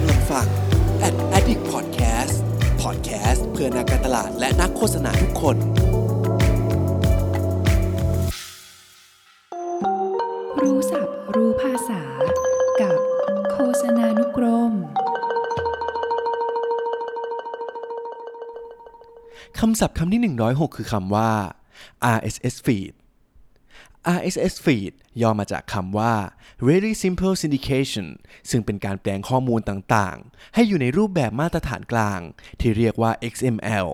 กำลังฟัง Ad Addict Podcast Podcast เพื่อนักการตลาดและนักโฆษณาทุกคน รู้ศัพท์รู้ภาษา กับโฆษณานุกรมคำศัพท์คำที่ 106 คือคำว่า RSS feed RSS feed ย่อมาจากคำว่า Really Simple Syndication ซึ่งเป็นการแปลงข้อมูลต่างๆ ให้อยู่ในรูปแบบมาตรฐานกลาง ที่เรียกว่า XML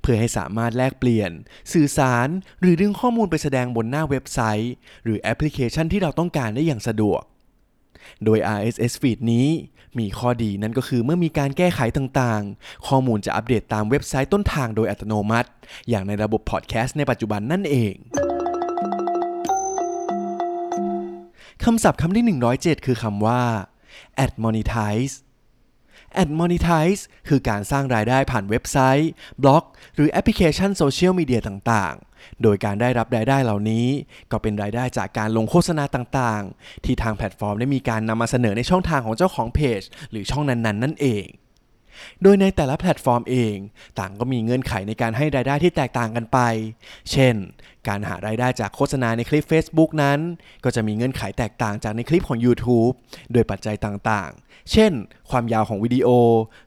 เพื่อให้สามารถแลกเปลี่ยน สื่อสาร หรือดึงข้อมูลไปแสดงบนหน้าเว็บไซต์ หรือแอปพลิเคชันที่เราต้องการได้อย่างสะดวก โดย RSS feed นี้มีข้อดีนั่นก็คือเมื่อมีการแก้ไขต่างๆ ข้อมูลจะอัปเดตตามเว็บไซต์ต้นทางโดยอัตโนมัติ อย่างในระบบพอดแคสต์ในปัจจุบันนั่นเอง คำศัพท์คำที่ 107 คือคำว่า ad monetize ad monetize คือการสร้างรายได้ผ่านเว็บไซต์ บล็อก หรือแอปพลิเคชันโซเชียลมีเดียต่างๆ โดยการได้รับรายได้เหล่านี้ ก็เป็นรายได้จากการลงโฆษณาต่างๆ ที่ทางแพลตฟอร์มได้มีการนำมาเสนอในช่องทางของเจ้าของเพจ หรือช่องนั้นๆ นั่นเอง โดยในแต่ละแพลตฟอร์มเอง ต่างก็มีเงื่อนไขในการให้รายได้ที่แตกต่างกันไป เช่น การหารายได้จากโฆษณาในคลิป Facebook นั้น ก็จะมีเงื่อนไขแตกต่างจากในคลิปของ YouTube โดยปัจจัยต่างๆ เช่น ความยาวของวิดีโอ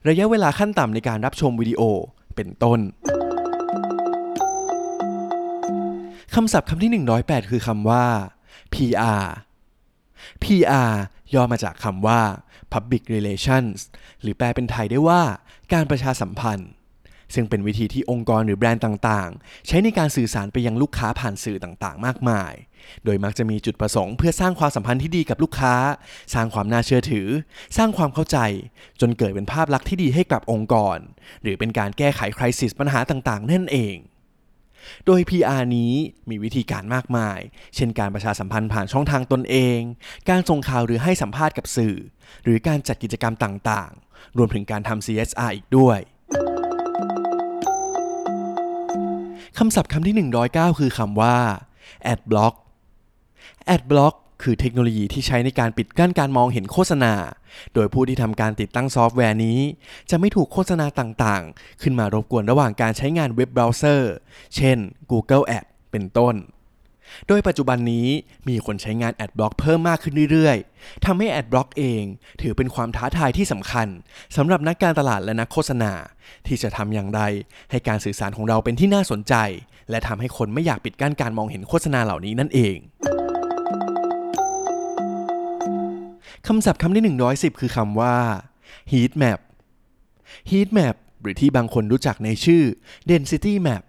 ระยะเวลาขั้นต่ำในการรับชมวิดีโอ เป็นต้นคำศัพท์คำที่ 108 คือคำว่า PR PR ย่อมาจากคำว่า Public Relations หรือแปลเป็นไทยได้ว่าการประชาสัมพันธ์ ซึ่งเป็นวิธีที่องค์กรหรือแบรนด์ต่างๆ ใช้ในการสื่อสารไปยังลูกค้าผ่านสื่อต่างๆ มากมาย โดยมักจะมีจุดประสงค์เพื่อสร้างความสัมพันธ์ที่ดีกับลูกค้า สร้างความน่าเชื่อถือ สร้างความเข้าใจ จนเกิดเป็นภาพลักษณ์ที่ดีให้กับองค์กร หรือเป็นการแก้ไขคริสิสปัญหาต่างๆ นั่นเอง โดย PR นี้มีวิธีการมากมาย เช่นการประชาสัมพันธ์ผ่านช่องทางตนเอง การส่งข่าวหรือให้สัมภาษณ์กับสื่อ หรือการจัดกิจกรรมต่างๆ รวมถึงการทำ CSR อีกด้วยคำศัพท์คำที่ 109 คือคำว่า ad block ad block คือเทคโนโลยีที่ใช้ในการปิดกั้นการมองเห็นโฆษณา โดยผู้ที่ทำการติดตั้งซอฟต์แวร์นี้ จะไม่ถูกโฆษณาต่างๆ ขึ้นมารบกวนระหว่างการใช้งานเว็บเบราว์เซอร์ เช่น Google Ad เป็นต้น โดยปัจจุบันนี้มีคนใช้งาน Ad Block เพิ่มมากขึ้นเรื่อยๆทำให้ Ad Block เองถือเป็นความท้าทายที่สำคัญสำหรับนักการตลาดและนักโฆษณา ที่จะทำอย่างไร ให้การสื่อสารของเราเป็นที่น่าสนใจ และทำให้คนไม่อยากปิดกั้นการมองเห็นโฆษณาเหล่านี้นั่นเอง คำศัพท์คำที่ 110 คือคำว่า heat map heat map หรือที่บางคนรู้จักในชื่อ density map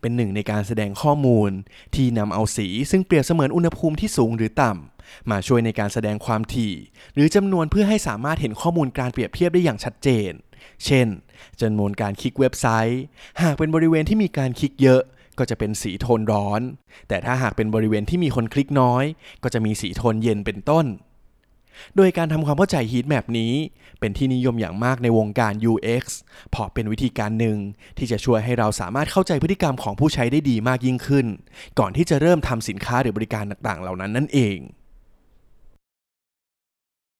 เป็นหนึ่งในการแสดงข้อมูล ที่นำเอาสีซึ่งเปรียบเสมือนอุณหภูมิที่สูงหรือต่ำ มาช่วยในการแสดงความถี่ หรือจำนวนเพื่อให้สามารถเห็นข้อมูลการเปรียบเทียบได้อย่างชัดเจน เช่นจำนวนการคลิกเว็บไซต์ หากเป็นบริเวณที่มีการคลิกเยอะก็จะเป็นสีโทนร้อน แต่ถ้าหากเป็นบริเวณที่มีคนคลิกน้อย ก็จะมีสีโทนเย็นเป็นต้น โดยการทำความเข้าใจ heat map นี้ เป็นที่นิยมอย่างมากในวงการ UX เพราะเป็นวิธีการหนึ่งที่จะช่วยให้เราสามารถเข้าใจพฤติกรรมของผู้ใช้ได้ดีมากยิ่งขึ้น ก่อนที่จะเริ่มทำสินค้าหรือบริการต่างๆ เหล่านั้นนั่นเอง